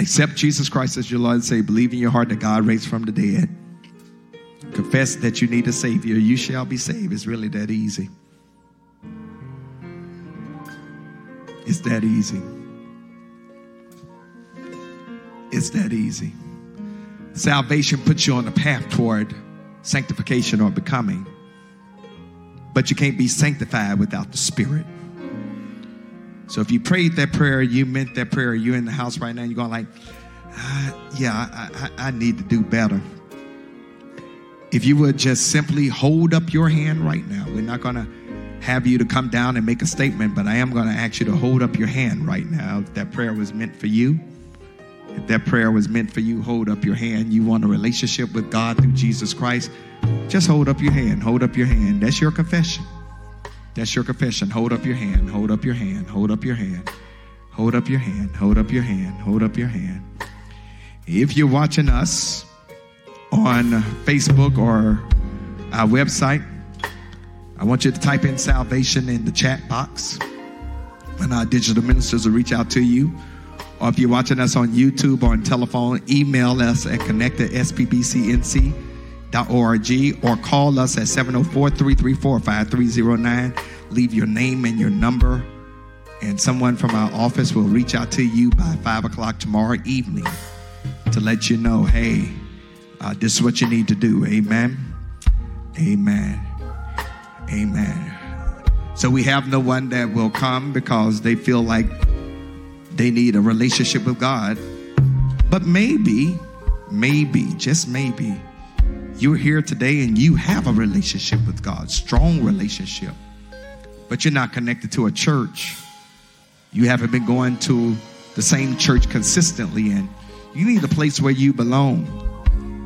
Accept Jesus Christ as your Lord and say, believe in your heart that God raised from the dead. Confess that you need a Savior. You shall be saved. It's really that easy. It's that easy. It's that easy. Salvation puts you on the path toward sanctification or becoming. But you can't be sanctified without the Spirit. So if you prayed that prayer, you meant that prayer, you're in the house right now, you're going like, ah, yeah, I, I, I need to do better. If you would just simply hold up your hand right now, we're not going to have you to come down and make a statement, but I am going to ask you to hold up your hand right now. If that prayer was meant for you, if that prayer was meant for you, hold up your hand. You want a relationship with God through Jesus Christ, just hold up your hand. Hold up your hand. That's your confession. That's your confession. Hold up your hand. Hold up your hand. Hold up your hand. Hold up your hand. Hold up your hand. Hold up your hand. If you're watching us on Facebook or our website, I want you to type in salvation in the chat box, and our digital ministers will reach out to you. Or if you're watching us on YouTube or on telephone, email us at connect at spbcnc.org or call us at 704 334 5309. Leave your name and your number, and someone from our office will reach out to you by 5 o'clock tomorrow evening to let you know hey, uh, this is what you need to do. Amen. Amen. Amen. So we have no one that will come because they feel like they need a relationship with God. But maybe, maybe, just maybe, you're here today and you have a relationship with God, strong mm-hmm. relationship, but you're not connected to a church. You haven't been going to the same church consistently, and you need a place where you belong.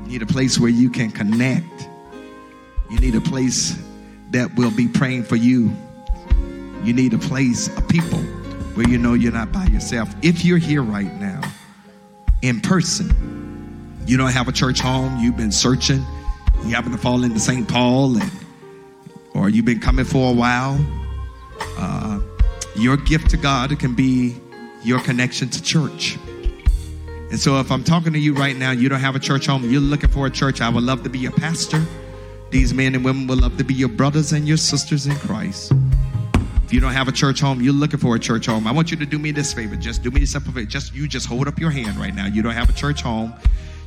You need a place where you can connect. You need a place that will be praying for you. You need a place, a people where you know you're not by yourself. If you're here right now in person, you don't have a church home, you've been searching, you happen to fall into St. Paul, and, or you've been coming for a while, uh, your gift to God can be your connection to church. And so, if I'm talking to you right now, you don't have a church home, you're looking for a church, I would love to be your pastor. These men and women will love to be your brothers and your sisters in Christ. If you don't have a church home, you're looking for a church home. I want you to do me this favor. Just do me this favor. Just you just hold up your hand right now. You don't have a church home.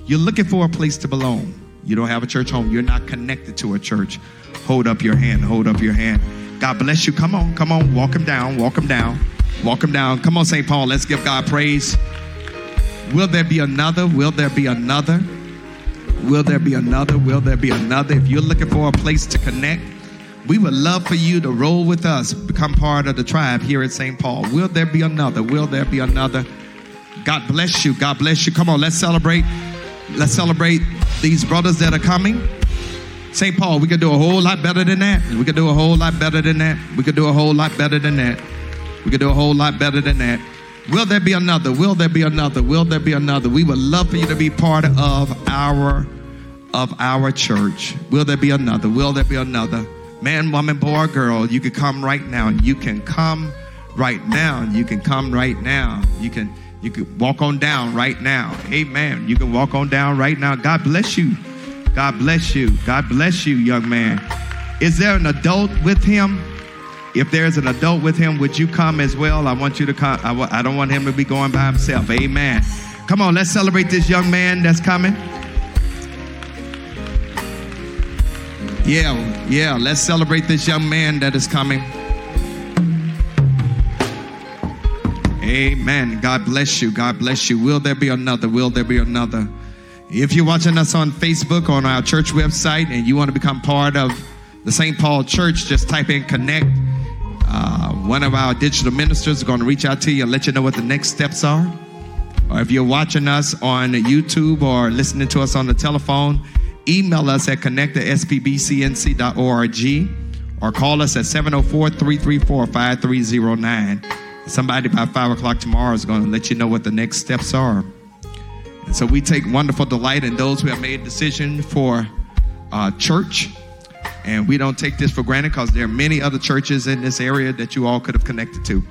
You're looking for a place to belong. You don't have a church home. You're not connected to a church. Hold up your hand. Hold up your hand. God bless you. Come on, come on. Walk him down. Walk him down. Walk him down. Come on, St. Paul. Let's give God praise. Will there be another? Will there be another? Will there be another? Will there be another? If you're looking for a place to connect, we would love for you to roll with us, become part of the tribe here at St. Paul. Will there be another? Will there be another? God bless you. God bless you. Come on, let's celebrate. Let's celebrate these brothers that are coming. St. Paul, we could do a whole lot better than that. We could do a whole lot better than that. We could do a whole lot better than that. We could do a whole lot better than that. Will there be another? Will there be another? Will there be another? We would love for you to be part of our of our church. Will there be another? Will there be another? Man, woman, boy, girl, you can come right now. You can come right now. You can come right now. You can you can walk on down right now. Amen. You can walk on down right now. God bless you. God bless you. God bless you, young man. Is there an adult with him? If there's an adult with him, would you come as well? I want you to come. I w- I don't want him to be going by himself. Amen. Come on, let's celebrate this young man that's coming. Yeah, yeah, let's celebrate this young man that is coming. Amen. God bless you. God bless you. Will there be another? Will there be another? If you're watching us on Facebook, on our church website, and you want to become part of the St. Paul Church, just type in connect. Uh, one of our digital ministers is going to reach out to you and let you know what the next steps are. Or if you're watching us on YouTube or listening to us on the telephone, email us at connect at spbcnc.org or call us at 704 334 5309. Somebody by 5 o'clock tomorrow is going to let you know what the next steps are. And so we take wonderful delight in those who have made a decision for uh, church. And we don't take this for granted because there are many other churches in this area that you all could have connected to.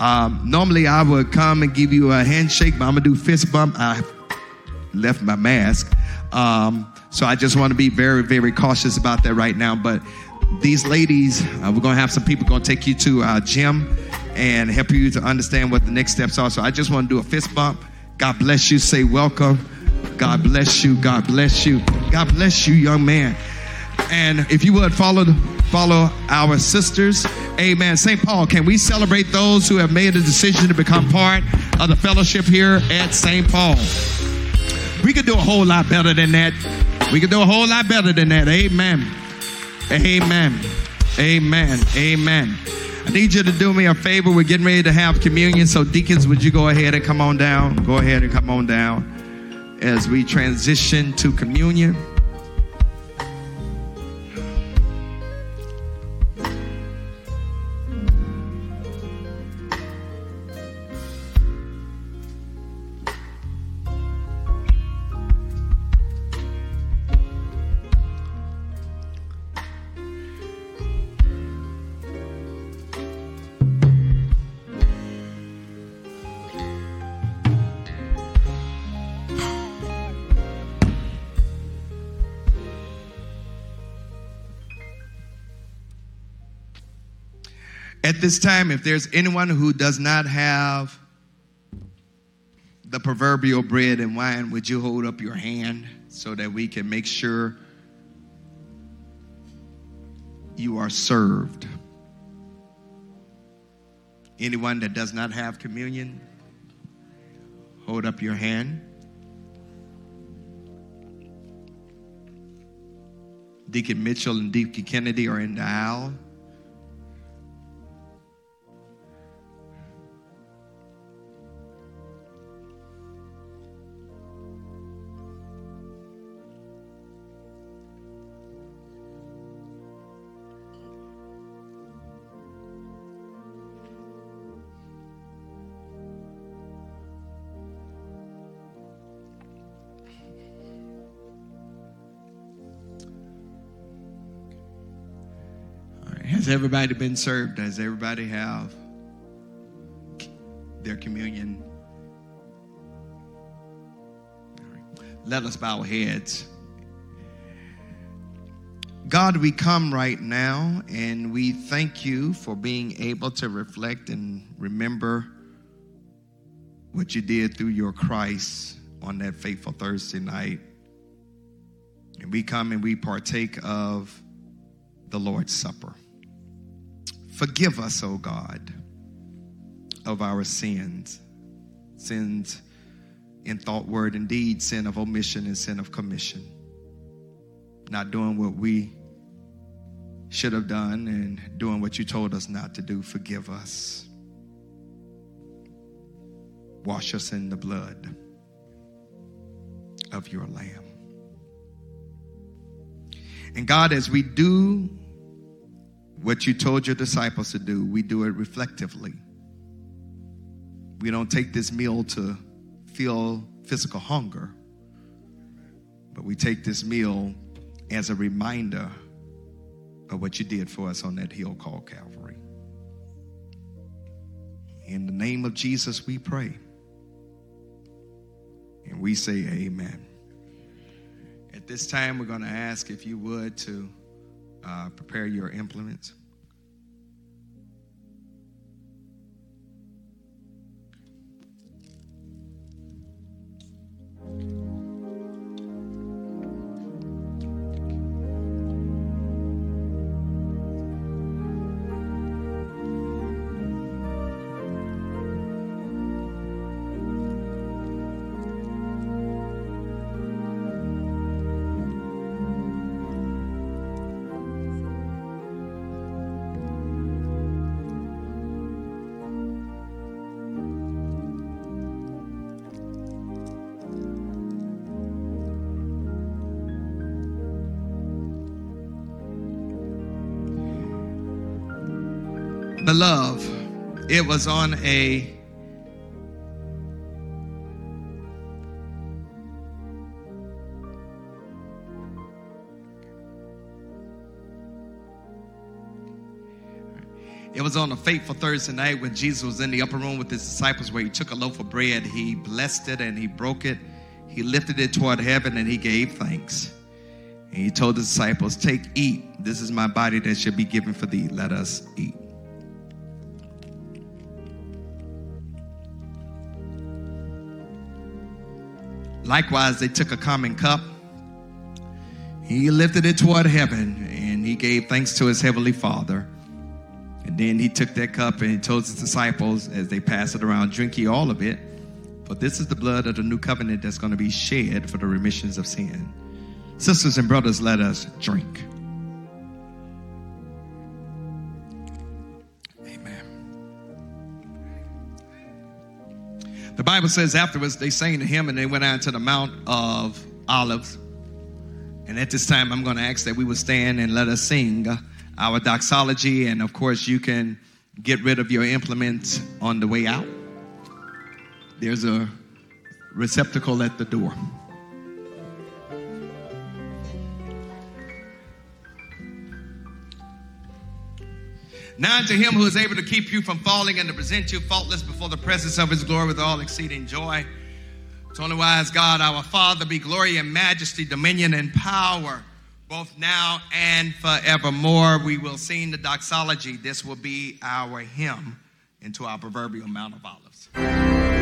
Um, normally, I would come and give you a handshake, but I'm gonna do fist bump. I left my mask, um, so I just want to be very, very cautious about that right now. But these ladies, uh, we're gonna have some people gonna take you to our gym and help you to understand what the next steps are. So I just want to do a fist bump. God bless you. Say welcome. God bless you. God bless you. God bless you, young man. And if you would follow follow our sisters, Amen. St. Paul, can we celebrate those who have made a decision to become part of the fellowship here at St. Paul? We could do a whole lot better than that. We could do a whole lot better than that. Amen. Amen. Amen. Amen. I need you to do me a favor. We're getting ready to have communion. So, deacons, would you go ahead and come on down? Go ahead and come on down as we transition to communion. At this time, if there's anyone who does not have the proverbial bread and wine, would you hold up your hand so that we can make sure you are served? Anyone that does not have communion, hold up your hand. Deacon Mitchell and Deacon Kennedy are in the aisle. Has everybody been served? Does everybody have their communion? Let us bow our heads. God, we come right now and we thank you for being able to reflect and remember what you did through your Christ on that fateful Thursday night. And we come and we partake of the Lord's Supper. Forgive us, O God, of our sins. Sins in thought, word, and deed, sin of omission and sin of commission. Not doing what we should have done and doing what you told us not to do. Forgive us. Wash us in the blood of your Lamb. And God, as we do what you told your disciples to do, we do it reflectively. We don't take this meal to feel physical hunger, but we take this meal as a reminder of what you did for us on that hill called Calvary. In the name of Jesus, we pray. And we say, Amen. At this time, we're going to ask if you would to uh, prepare your implements. Love. It was on a It was on a fateful Thursday night when Jesus was in the upper room with his disciples where he took a loaf of bread, he blessed it and he broke it. He lifted it toward heaven and he gave thanks. And he told the disciples, Take, eat. This is my body that shall be given for thee. Let us eat. Likewise, they took a common cup. He lifted it toward heaven and he gave thanks to his heavenly Father. And then he took that cup and he told his disciples as they passed it around, Drink ye all of it, for this is the blood of the new covenant that's going to be shed for the remissions of sin. Sisters and brothers, let us drink. Bible says afterwards they sang to him and they went out to the Mount of Olives. And at this time, I'm going to ask that we would stand and let us sing uh, our doxology. And of course, you can get rid of your implements on the way out. There's a receptacle at the door. Now unto him who is able to keep you from falling and to present you faultless before the presence of his glory with all exceeding joy. To only wise God, our Father, be glory and majesty, dominion and power, both now and forevermore. We will sing the doxology. This will be our hymn into our proverbial Mount of Olives.